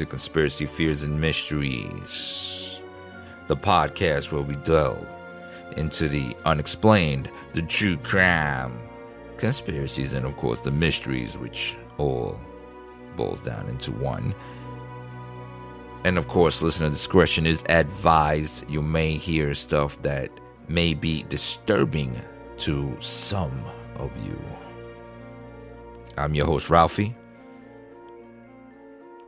to Conspiracy Fears and Mysteries, the podcast where we delve into the unexplained, the true crime, conspiracies, and of course the mysteries, which all boils down into one. And of course, listener discretion is advised. You may hear stuff that may be disturbing to some of you. I'm your host, Ralphie,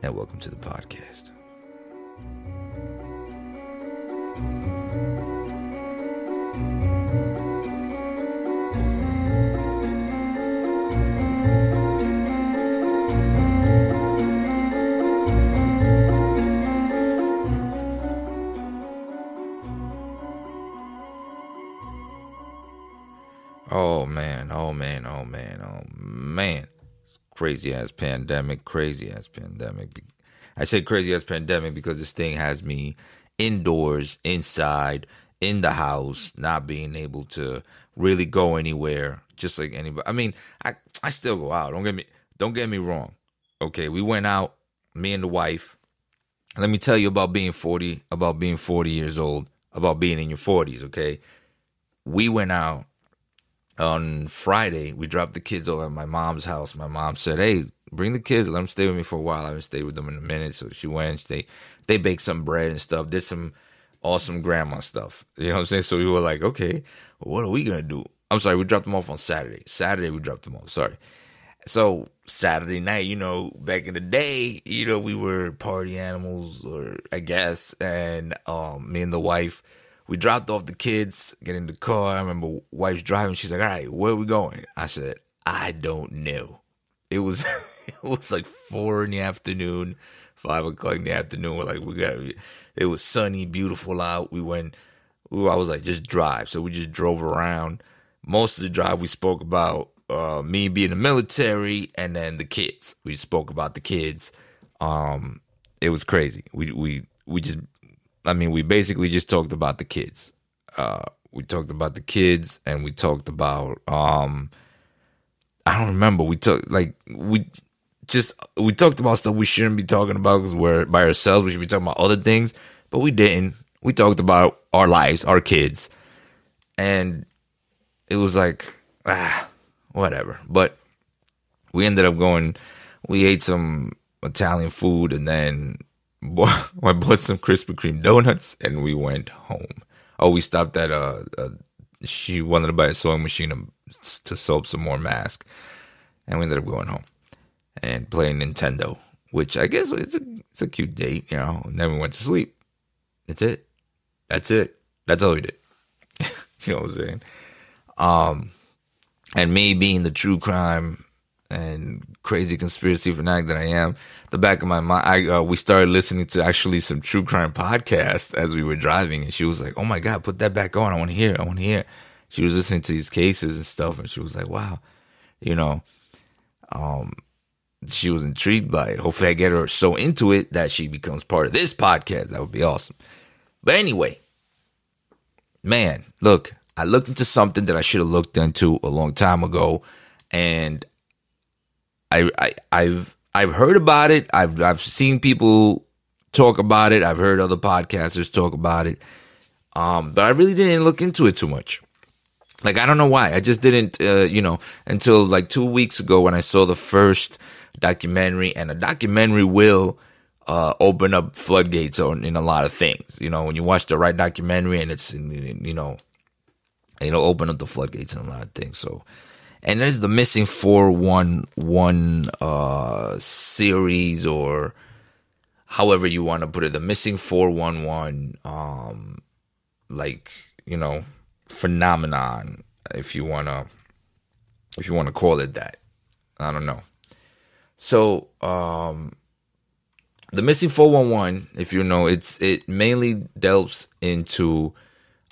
and welcome to the podcast. Oh man, oh man, oh. Crazy ass pandemic, crazy ass pandemic. I say crazy ass pandemic because this thing has me indoors, inside, in the house, not being able to really go anywhere, just like anybody. I mean, I I still go out. Don't get me don't get me wrong. Okay, we went out, me and the wife. Let me tell you about being 40, about being 40 years old, about being in your 40s, okay? We went out on Friday, we dropped the kids over at my mom's house. My mom said, "Hey, bring the kids. Let them stay with me for a while. I haven't stayed with them in a minute." So she went. They they baked some bread and stuff. Did some awesome grandma stuff. You know what I'm saying? So we were like, "Okay, what are we gonna do?" I'm sorry. We dropped them off on Saturday. Saturday we dropped them off. Sorry. So Saturday night, you know, back in the day, you know, we were party animals, or I guess, and um, me and the wife we dropped off the kids, get in the car. I remember wife's driving. She's like, "All right, where are we going?" I said, "I don't know." It was it was like four in the afternoon, five o'clock in the afternoon. We're like, we got. It was sunny, beautiful out. We went. Ooh, I was like, just drive. So we just drove around. Most of the drive, we spoke about uh, me being in the military, and then the kids. We spoke about the kids. Um, it was crazy. We we we just I mean, we basically just talked about the kids. Uh, we talked about the kids, and we talked about um, I don't remember. We talked like we just we talked about stuff we shouldn't be talking about because we're by ourselves. We should be talking about other things, but we didn't. We talked about our lives, our kids, and it was like ah, whatever. But we ended up going. We ate some Italian food, and then I bought some Krispy Kreme donuts and we went home. Oh, we stopped at a, a she wanted to buy a sewing machine to, to sew up some more masks, and we ended up going home and playing Nintendo, which I guess it's a it's a cute date, you know. And then we went to sleep. That's it. That's it. That's all we did. you know what I'm saying? Um, and me being the true crime and crazy conspiracy fanatic that I am, the back of my mind, I uh, we started listening to actually some true crime podcast as we were driving, and she was like, "Oh my god, put that back on! I want to hear! I want to hear!" She was listening to these cases and stuff, and she was like, "Wow, you know." Um, she was intrigued by it. Hopefully, I get her so into it that she becomes part of this podcast. That would be awesome. But anyway, man, look, I looked into something that I should have looked into a long time ago, and I, I've I've heard about it. I've I've seen people talk about it. I've heard other podcasters talk about it. Um, but I really didn't look into it too much. Like I don't know why. I just didn't. Uh, you know, until like two weeks ago when I saw the first documentary, and a documentary will uh, open up floodgates on in a lot of things. You know, when you watch the right documentary, and it's you know, it'll open up the floodgates in a lot of things. So and there's the missing 411 uh, series or however you want to put it. The missing 411 um like you know phenomenon if you want to if you want to call it that. I don't know. So um the missing 411 if you know it's it mainly delves into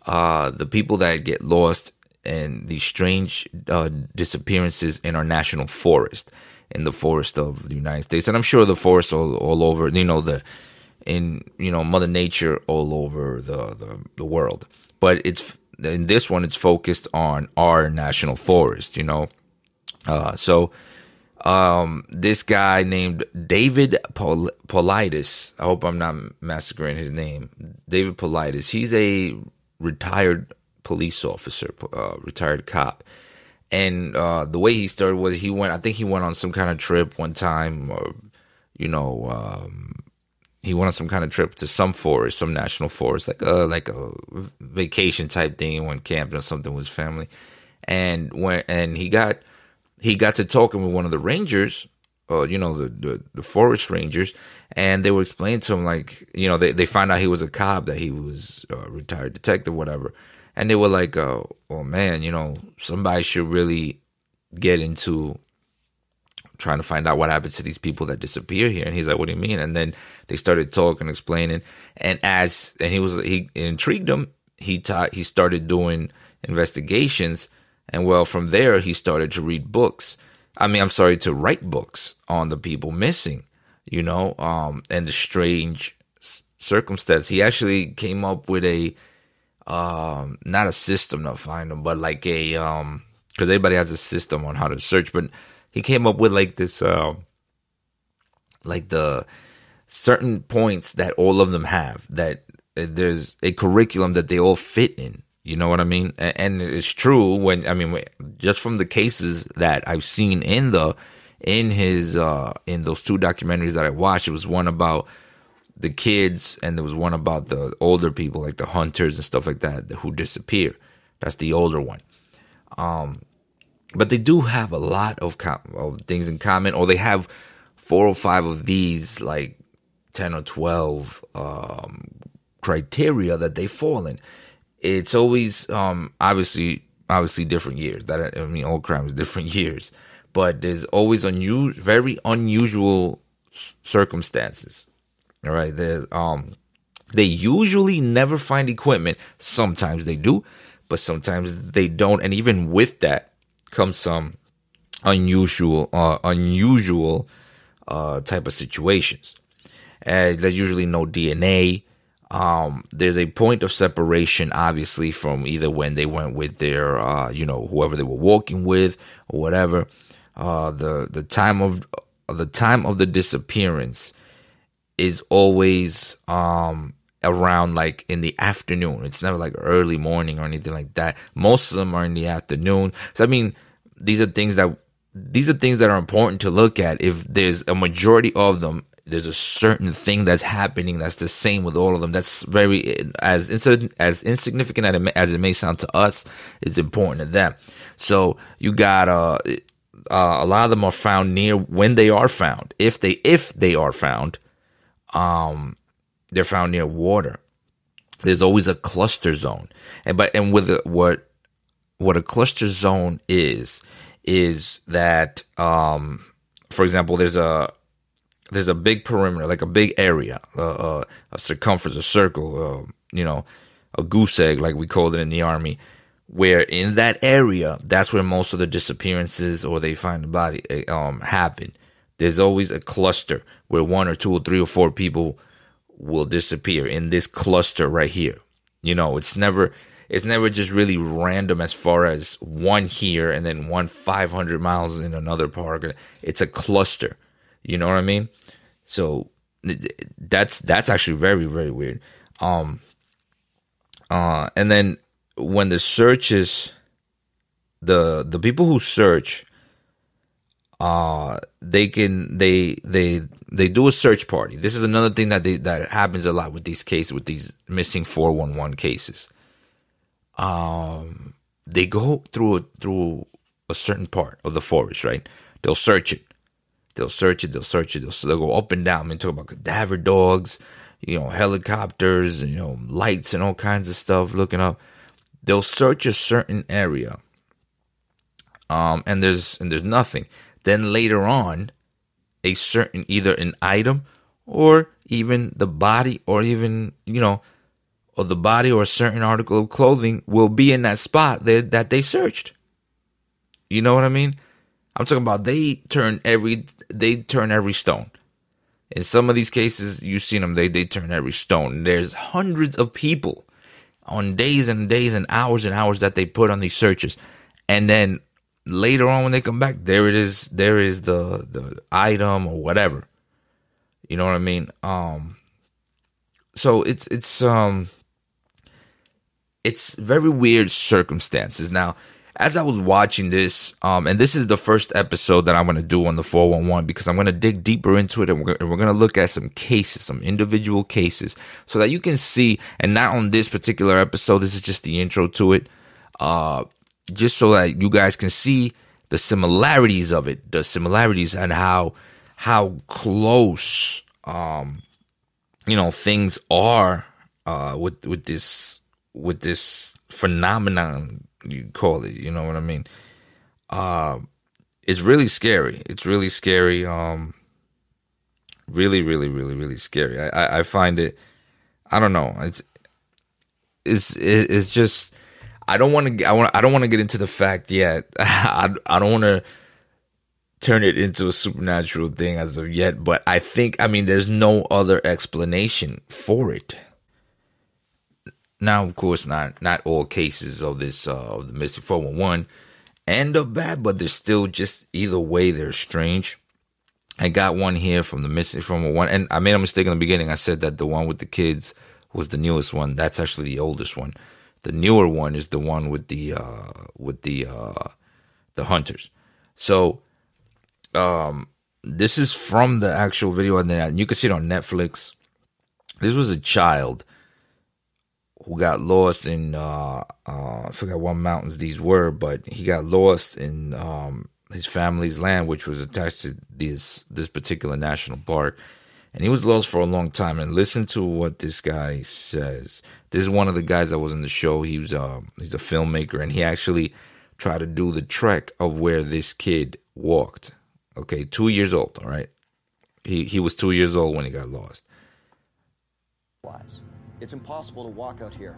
uh the people that get lost and these strange uh, disappearances in our national forest, in the forest of the United States, and I'm sure the forest all, all over, you know, the in you know Mother Nature all over the, the, the world. But it's in this one, it's focused on our national forest, you know. Uh, so um, this guy named David Pol- Paulides. I hope I'm not massacring his name. David Paulides. He's a retired police officer, uh, retired cop. And uh, the way he started was he went. I think he went on some kind of trip one time, or you know, um, he went on some kind of trip to some forest, some national forest, like a like a vacation type thing. He went camping or something with his family, and when and he got he got to talking with one of the rangers, uh, you know, the, the, the forest rangers, and they were explaining to him like, you know, they they found out he was a cop, that he was a retired detective, whatever, and they were like, uh, oh man, you know, somebody should really get into trying to find out what happened to these people that disappear here. And he's like, what do you mean? And then they started talking, explaining, and as and he was he intrigued him. He taught he started doing investigations and well, from there, he started to read books. I mean, I'm sorry, to write books on the people missing, you know, um, and the strange circumstance. He actually came up with a, um, not a system to find them, but like a, um, cause everybody has a system on how to search, but he came up with like this, uh, like the certain points that all of them have that uh, there's a curriculum that they all fit in you know what I mean? And it's true when I mean just from the cases that I've seen in the in his uh in those two documentaries that I watched, it was one about the kids and there was one about the older people like the hunters and stuff like that who disappear. That's the older one. Um but they do have a lot of, com- of things in common or they have four or five of these like 10 or 12 um criteria that they fall in it's always um, obviously obviously different years. That I mean, all crimes different years, but there's always unusual, very unusual circumstances. All right, there's um, they usually never find equipment. Sometimes they do, but sometimes they don't. And even with that comes some unusual, uh, unusual uh, type of situations. There's usually no DNA um, there's a point of separation, obviously, from either when they went with their, uh, you know, whoever they were walking with or whatever. Uh, the the time of the time of the disappearance is always um around like in the afternoon. It's never like early morning or anything like that. Most of them are in the afternoon. So I mean, these are things that these are things that are important to look at. If there's a majority of them there's a certain thing that's happening that's the same with all of them. That's very as as insignificant as it may sound to us, is important to them. So you got uh, uh, a lot of them are found near when they are found. If they if they are found, um, they're found near water. There's always a cluster zone, and but and with what what a cluster zone is is that um, for example, there's a there's a big perimeter, like a big area, uh, uh, a circumference, a circle, uh, you know, a goose egg, like we called it in the army, where in that area, that's where most of the disappearances or they find the body eh, um, happen. There's always a cluster where one or two or three or four people will disappear in this cluster right here. You know, it's never it's never just really random as far as one here and then one 500 miles in another park. It's a cluster. You know what I mean? So that's that's actually very very weird. Um uh and then when the searches the the people who search uh they can they they they do a search party. This is another thing that they that happens a lot with these cases with these missing 411 cases. Um they go through a, through a certain part of the forest, right? They'll search it. They'll search it. They'll search it. They'll, they'll go up and down. I mean, talk about cadaver dogs, you know, helicopters, you know, lights and all kinds of stuff. Looking up, they'll search a certain area, um, and there's and there's nothing. Then later on, a certain either an item or even the body or even you know or the body or a certain article of clothing will be in that spot that, that they searched. You know what I mean? I'm talking about they turn every they turn every stone. In some of these cases, you've seen them. They they turn every stone. There's hundreds of people on days and days and hours and hours that they put on these searches, and then later on when they come back, there it is. There is the the item or whatever. You know what I mean? Um. So it's it's um. It's very weird circumstances now as I was watching this, um, and this is the first episode that I'm going to do on the 411 because I'm going to dig deeper into it and we're, we're going to look at some cases, some individual cases, so that you can see, and not on this particular episode, this is just the intro to it, uh, just so that you guys can see the similarities of it, the similarities and how how close, um, you know, things are uh, with with this with this phenomenon you call it. You know what I mean? Uh, it's really scary. It's really scary. Um, really, really, really, really scary. I, I, I find it. I don't know. It's it's it's just. I don't want to. I want. I don't want to get into the fact yet. I I don't want to turn it into a supernatural thing as of yet. But I think. I mean, there's no other explanation for it. Now, of course, not not all cases of this uh, of the Missing 411 end up bad, but they're still just either way they're strange. I got one here from the Missing 411, and I made a mistake in the beginning. I said that the one with the kids was the newest one. That's actually the oldest one. The newer one is the one with the uh, with the uh, the hunters. So, um, this is from the actual video, and you can see it on Netflix. This was a child who got lost in uh, uh, I forgot what mountains these were, but he got lost in um, his family's land, which was attached to this this particular national park, and he was lost for a long time. And listen to what this guy says. This is one of the guys that was in the show. He was uh, he's a filmmaker, and he actually tried to do the trek of where this kid walked. Okay, two years old. All right, he he was two years old when he got lost. It's impossible to walk out here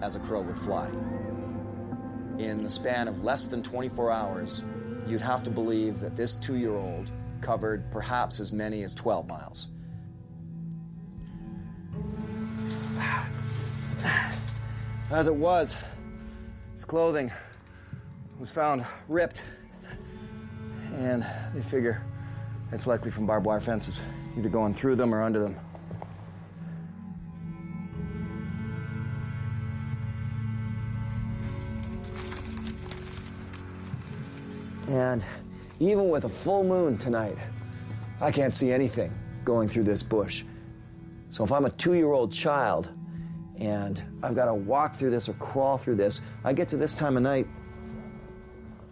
as a crow would fly. In the span of less than 24 hours, you'd have to believe that this two year old covered perhaps as many as 12 miles. As it was, his clothing was found ripped, and they figure it's likely from barbed wire fences, either going through them or under them. And even with a full moon tonight, I can't see anything going through this bush. So if I'm a two year old child and I've got to walk through this or crawl through this, I get to this time of night,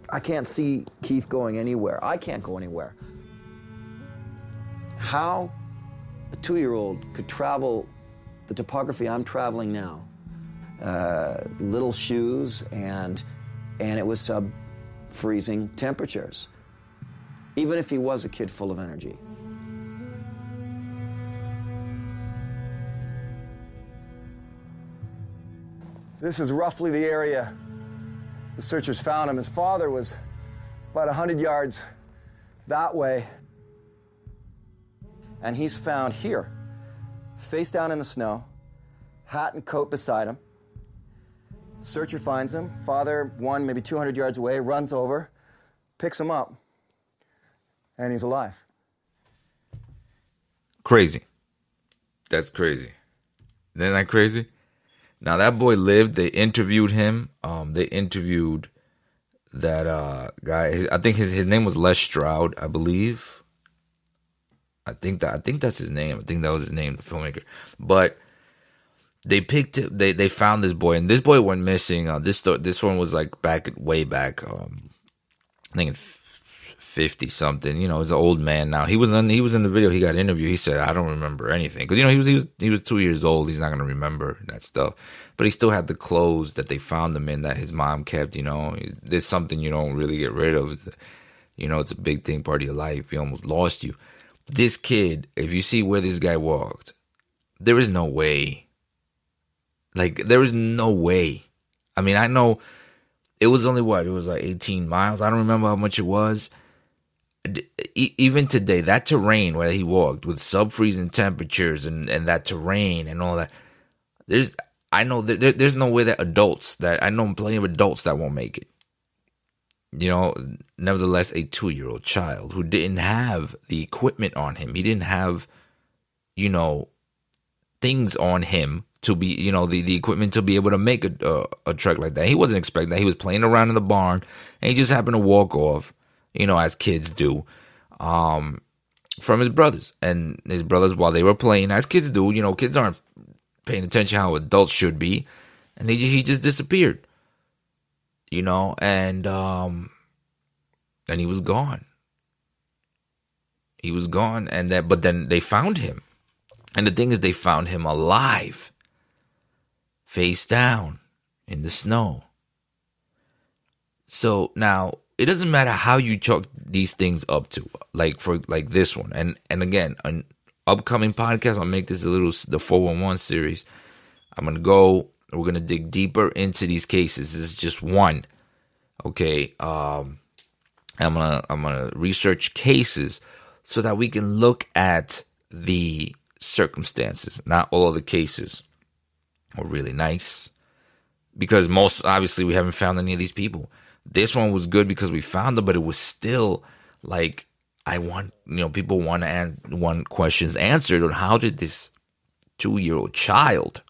I can't see Keith going anywhere. I can't go anywhere. How a two year old could travel the topography I'm traveling now, uh, little shoes, and, and it was sub freezing temperatures, even if he was a kid full of energy. This is roughly the area the searchers found him. His father was about 100 yards that way. And he's found here, face down in the snow, hat and coat beside him. Searcher finds him. Father, one, maybe 200 yards away, runs over, picks him up, and he's alive. Crazy. That's crazy. Isn't that crazy? Now that boy lived. They interviewed him. Um, they interviewed that uh guy. I think his his name was Les Stroud, I believe. I think that I think that's his name. I think that was his name, the filmmaker. But they picked they they found this boy and this boy went missing uh, this this one was like back way back um i think 50 something you know he's an old man now. He was he was in the video he got interviewed. He said i don't remember anything. Because you know he was he was he was two years old. He's not going to remember that stuff. But he still had the clothes that they found him in that his mom kept you know. There's something you don't really get rid of. You know it's a big thing part of your life. He almost lost you. This kid if you see where this guy walked there is no way. Like there is no way. I mean, I know it was only what it was like 18 miles. I don't remember how much it was. Even today, that terrain where he walked with sub freezing temperatures and, and that terrain and all that, there's I know there, there's no way that adults that I know plenty of adults that won't make it. you know, nevertheless, a two year old child who didn't have the equipment on him. He didn't have, you know, things on him to be, you know, the, the equipment to be able to make a, a, a trek like that. He wasn't expecting that. He was playing around in the barn and he just happened to walk off, you know, as kids do, um, from his brothers. And his brothers, while they were playing, as kids do, you know, kids aren't paying attention how adults should be. And they, he just disappeared you know, and um and he was gone. He was gone and that but then they found him. And the thing is they found him alive. Face down in the snow. So now it doesn't matter how you chalk these things up to, like for like this one, and and again, an upcoming podcast, I'll make this a little the four one one series. I'm gonna go we're to dig deeper into these cases. This is just one. Okay. Um, I'm to, I'm to research cases so that we can look at the circumstances. Not all of the cases are really nice because most obviously we haven't found any of these people. This one was good because we found them, but it was still like I want you know people want to an- want questions answered on how did this two year old child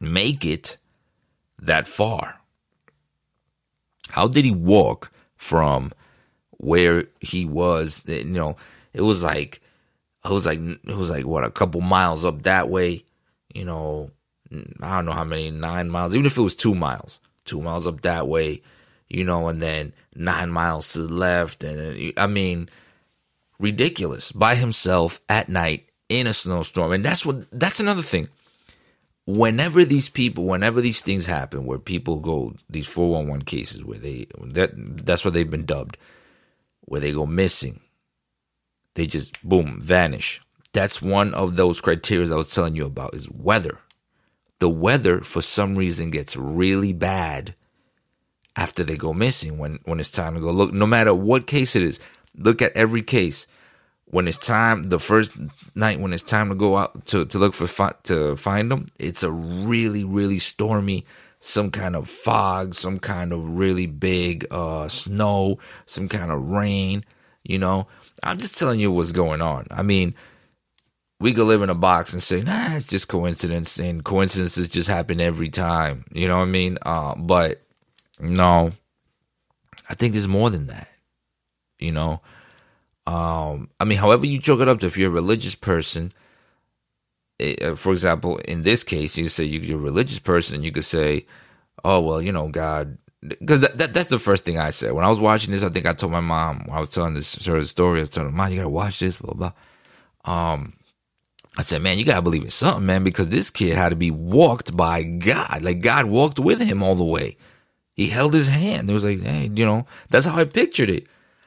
make it that far? How did he walk from where he was? You know, it was like it was like it was like what a couple miles up that way. You know, I don't know how many nine miles. Even if it was two miles, two miles up that way. You know, and then nine miles to the left, and I mean, ridiculous by himself at night in a snowstorm. And that's what that's another thing whenever these people, whenever these things happen, where people go these four one one cases where they that that's what they've been dubbed, where they go missing, they just boom vanish. That's one of those criteria I was telling you about is weather. The weather for some reason gets really bad after they go missing when when it's time to go look. No matter what case it is, look at every case. When it's time the first night when it's time to go out to, to look for fi- to find them it's a really really stormy some kind of fog some kind of really big uh snow some kind of rain you know? I'm just telling you what's going on. I mean we could live in a box and say nah it's just coincidence and coincidences just happen every time you know what i mean? Uh but no i think there's more than that you know um, I mean, however you chalk it up to, if you're a religious person, it, uh, for example, in this case, you say you're a religious person, and you could say, "Oh, well, you know, God," because that, that, that's the first thing I said when I was watching this. I think I told my mom when I was telling this sort of story. I told her, "Mom, you gotta watch this." Blah blah. Um, I said, "Man, you gotta believe in something, man, because this kid had to be walked by God. Like God walked with him all the way. He held his hand. It was like, hey, you know, that's how I pictured it.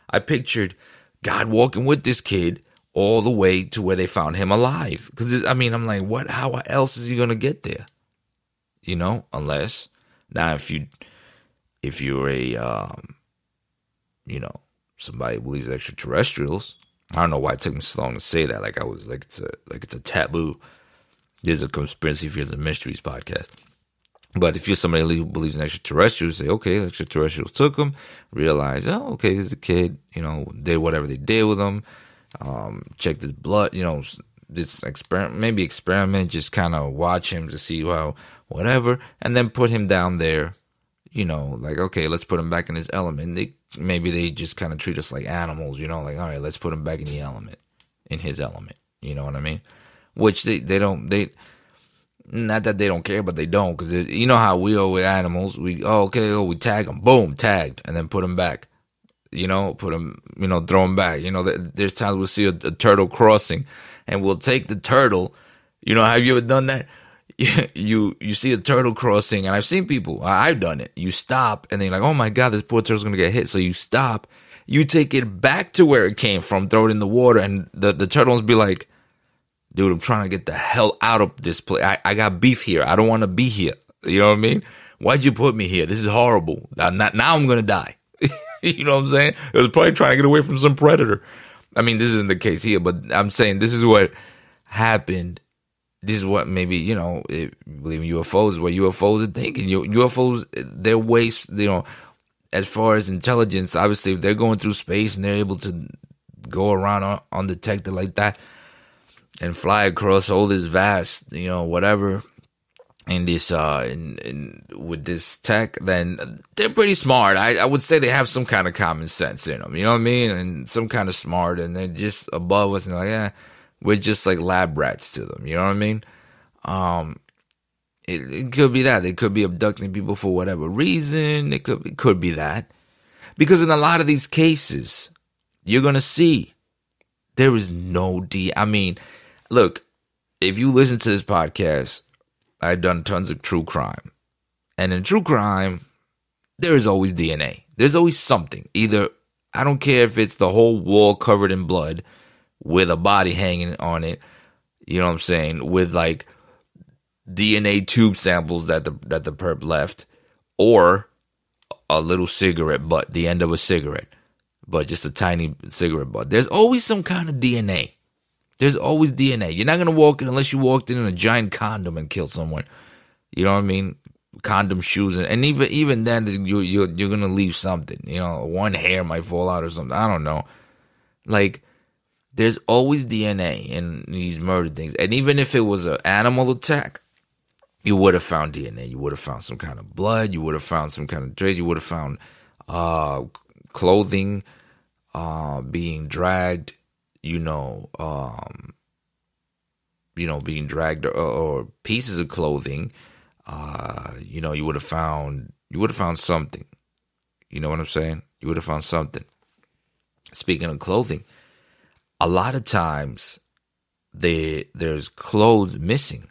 I pictured." God walking with this kid all the way to where they found him alive. Because I mean, I'm like, what? How else is he gonna get there? You know, unless now if you if you're a um, you know somebody believes extraterrestrials. I don't know why it took me so long to say that. Like I was like it's a like it's a taboo. There's a conspiracy fears and mysteries podcast. But if you're somebody who believes in extraterrestrials, say, okay, extraterrestrials took him, realize, oh, okay, this is a kid, you know, did whatever they did with him, um, checked his blood, you know, this experiment, maybe experiment, just kind of watch him to see, well, whatever, and then put him down there, you know, like, okay, let's put him back in his element. They, maybe they just kind of treat us like animals, you know, like, all right, let's put him back in the element, in his element, you know what I mean? Which they, they don't, they, not that they don't care, but they don't because you know how we are with animals. We oh okay, oh we tag them, boom, tagged, and then put them back. You know, put them, you know, throw them back. You know, there's times we'll see a, a turtle crossing, and we'll take the turtle. You know, have you ever done that? you you see a turtle crossing, and I've seen people. I've done it. You stop, and then you're like, oh my god, this poor turtle's gonna get hit. So you stop. You take it back to where it came from, throw it in the water, and the the turtles be like dude, I'm trying to get the hell out of this place. I, I got beef here. I don't want to be here. You know what I mean? Why'd you put me here? This is horrible. Now, now I'm going to die. you know what I'm saying? It was probably trying to get away from some predator. I mean, this isn't the case here, but I'm saying this is what happened. This is what maybe, you know, you believe in UFOs, what UFOs are thinking. UFOs, their waste, you know, as far as intelligence, obviously, if they're going through space and they're able to go around undetected like that and fly across all this vast, you know, whatever, in this uh in, in with this tech then they're pretty smart. I, I would say they have some kind of common sense in them you know what i mean? And some kind of smart and they're just above us and like yeah we're just like lab rats to them you know what i mean? Um it, it could be that. They could be abducting people for whatever reason. It could it could be that. Because in a lot of these cases you're gonna see there is no d i mean look if you listen to this podcast I've done tons of true crime. And in true crime, there is always DNA. There's always something. Either, I don't care if it's the whole wall covered in blood with a body hanging on it, you know what I'm saying, with like DNA tube samples that the that the perp left, or a little cigarette butt, the end of a cigarette, but just a tiny cigarette butt. There's always some kind of DNA. There's always DNA. You're not gonna walk in unless you walked in in a giant condom and killed someone. You know what I mean? Condom shoes, and, and even even then, you you you're gonna leave something. You know, one hair might fall out or something. I don't know. Like, there's always DNA in these murder things, and even if it was an animal attack, you would have found DNA. You would have found some kind of blood. You would have found some kind of trace. You would have found uh, clothing uh, being dragged you know, um, you know, being dragged or, or pieces of clothing, uh, you know, you would have found you would have found something. You know what I'm saying? You would have found something. Speaking of clothing, a lot of times they there's clothes missing.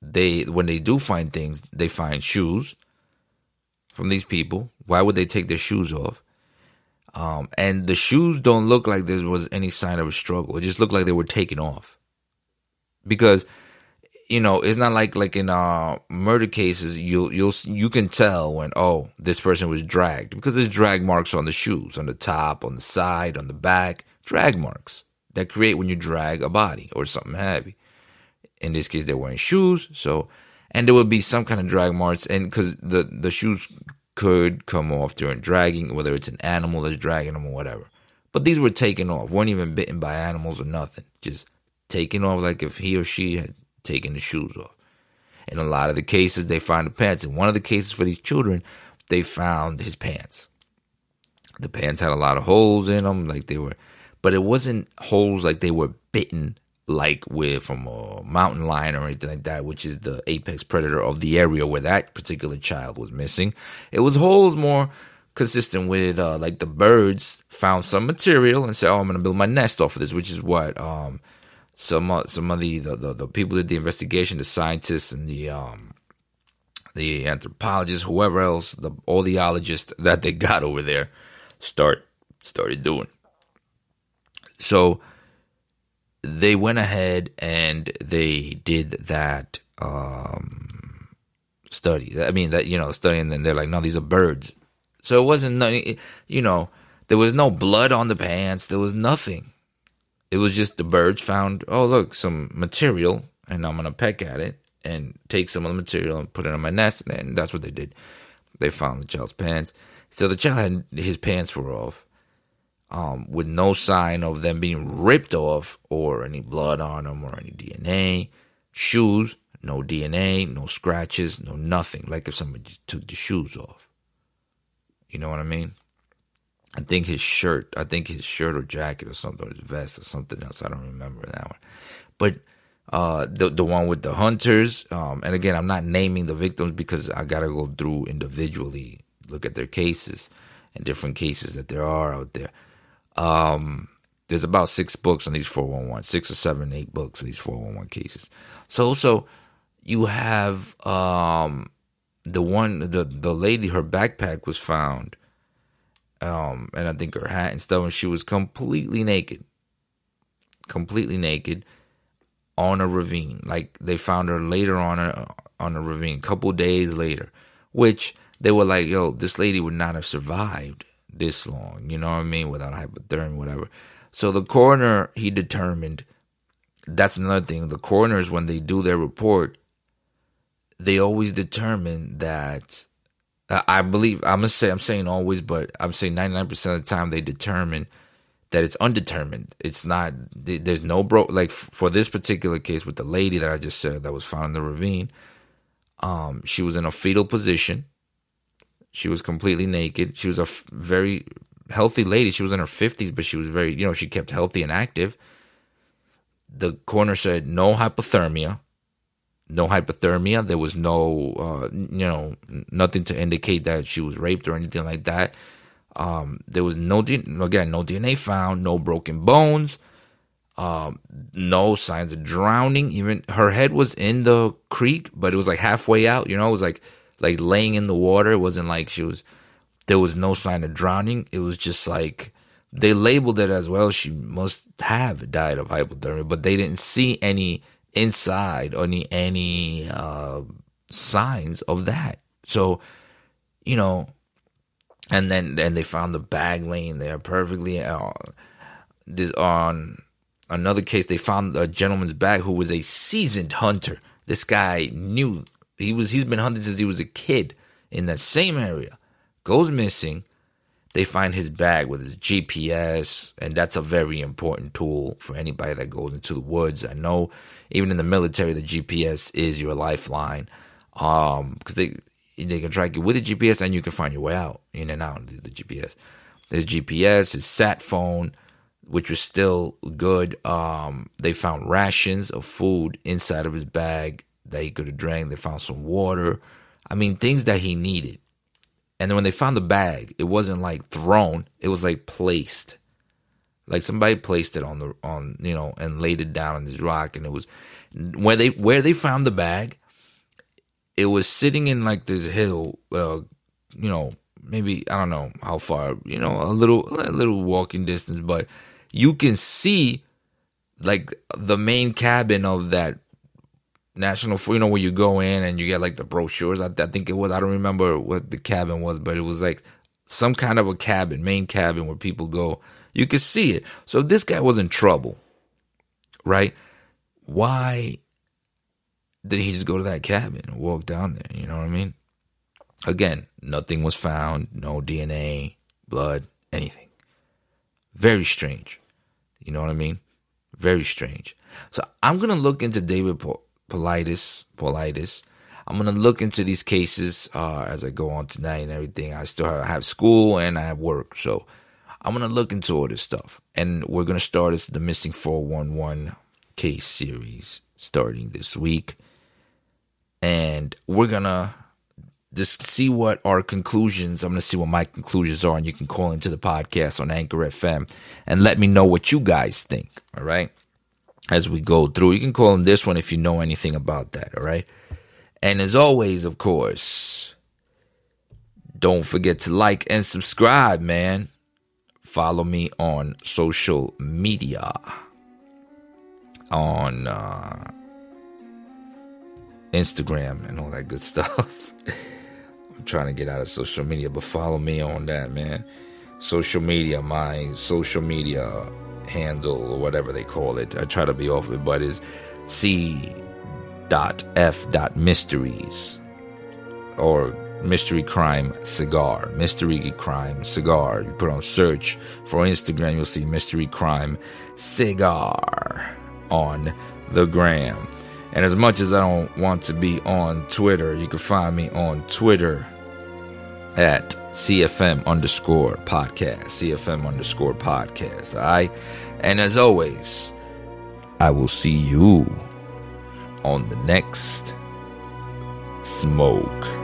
They when they do find things, they find shoes from these people. Why would they take their shoes off? Um, and the shoes don't look like there was any sign of a struggle. It just looked like they were taken off. Because, you know, it's not like like in uh murder cases you you'll you can tell when oh this person was dragged because there's drag marks on the shoes on the top on the side on the back drag marks that create when you drag a body or something heavy. In this case, they're wearing shoes, so and there would be some kind of drag marks, and because the the shoes could come off during dragging, whether it's an animal that's dragging them or whatever. But these were taken off, weren't even bitten by animals or nothing. Just taken off like if he or she had taken the shoes off. In a lot of the cases, they find the pants. In one of the cases for these children, they found his pants. The pants had a lot of holes in them, like they were, but it wasn't holes like they were bitten like with from a mountain lion or anything like that, which is the apex predator of the area where that particular child was missing. It was holes more consistent with uh, like the birds found some material and said, "Oh, I'm gonna build my nest off of this," which is what um, some uh, some of the, the, the the people did the investigation, the scientists and the um, the anthropologists, whoever else, the audiologists that they got over there, start started doing. So they went ahead and they did that um, study. I mean, that you know, study, and then they're like, no, these are birds. So it wasn't, you know, there was no blood on the pants. There was nothing. It was just the birds found, oh, look, some material, and I'm to peck at it and take some of the material and put it on my nest. And that's what they did. They found the child's pants. So the child had his pants were off um, with no sign of them being ripped off or any blood on them or any DNA. Shoes, no DNA, no scratches, no nothing. Like if somebody took the shoes off. You know what I mean? I think his shirt, I think his shirt or jacket or something, or his vest or something else. I don't remember that one. But uh, the the one with the hunters, um, and again, I'm not naming the victims because I gotta go through individually, look at their cases and different cases that there are out there. Um, there's about six books on these 411, six or seven, eight books on these 411 cases. So, so you have um, the one, the the lady, her backpack was found, um, and I think her hat and stuff, and she was completely naked, completely naked, on a ravine. Like they found her later on a on a ravine, a couple days later, which they were like, "Yo, this lady would not have survived." This long, you know what I mean, without hypothermia, whatever. So the coroner, he determined that's another thing. The coroners, when they do their report, they always determine that I believe I'm gonna say I'm saying always, but I'm saying 99 percent of the time they determine that it's undetermined. It's not. There's no bro. Like for this particular case with the lady that I just said that was found in the ravine, um, she was in a fetal position. She was completely naked. She was a f- very healthy lady. She was in her 50s, but she was very, you know, she kept healthy and active. The coroner said no hypothermia. No hypothermia. There was no, uh, you know, nothing to indicate that she was raped or anything like that. Um, there was no, again, no DNA found, no broken bones, um, no signs of drowning. Even her head was in the creek, but it was like halfway out. You know, it was like like laying in the water. It wasn't like she was. There was no sign of drowning. It was just like they labeled it as well. She must have died of hypothermia, but they didn't see any inside or any any uh, signs of that. So, you know, and then and they found the bag laying there perfectly. Uh, this, on another case, they found a gentleman's bag who was a seasoned hunter. This guy knew he was he's been hunting since he was a kid in that same area. Goes missing. They find his bag with his GPS, and that's a very important tool for anybody that goes into the woods. I know, even in the military, the GPS is your lifeline, um, because they they can track you with the GPS, and you can find your way out in and out the GPS. His GPS, his sat phone, which was still good. Um, they found rations of food inside of his bag that he could have drank. They found some water. I mean, things that he needed. And then when they found the bag, it wasn't like thrown; it was like placed, like somebody placed it on the on you know and laid it down on this rock. And it was where they where they found the bag. It was sitting in like this hill, uh, you know, maybe I don't know how far, you know, a little a little walking distance, but you can see like the main cabin of that national you know where you go in and you get like the brochures I, I, think it was i don't remember what the cabin was but it was like some kind of a cabin main cabin where people go. You could see it. So if this guy was in trouble right why did he just go to that cabin and walk down there? You know what i mean? Again nothing was found no dna blood anything. Very strange. You know what i mean? Very strange. So i'm gonna look into david Paul Paulides, Politis. I'm gonna look into these cases uh, as I go on tonight and everything. I still have, I have school and I have work, so I'm gonna look into all this stuff. And we're gonna start this, the missing 411 case series starting this week, and we're gonna just see what our conclusions. I'm gonna see what my conclusions are, and you can call into the podcast on Anchor FM and let me know what you guys think. All right as we go through. You can call him this one if you know anything about that, all right? And as always, of course, don't forget to like and subscribe, man. Follow me on social media on uh, Instagram and all that good stuff. I'm trying to get out of social media, but follow me on that, man. Social media, my social media handle or whatever they call it. I try to be off it, but is C dot F dot mysteries or mystery crime cigar. Mystery crime cigar. You put on search for Instagram, you'll see mystery crime cigar on the gram. And as much as I don't want to be on Twitter, you can find me on Twitter at CFM underscore podcast. CFM underscore podcast. All right. And as always, I will see you on the next smoke.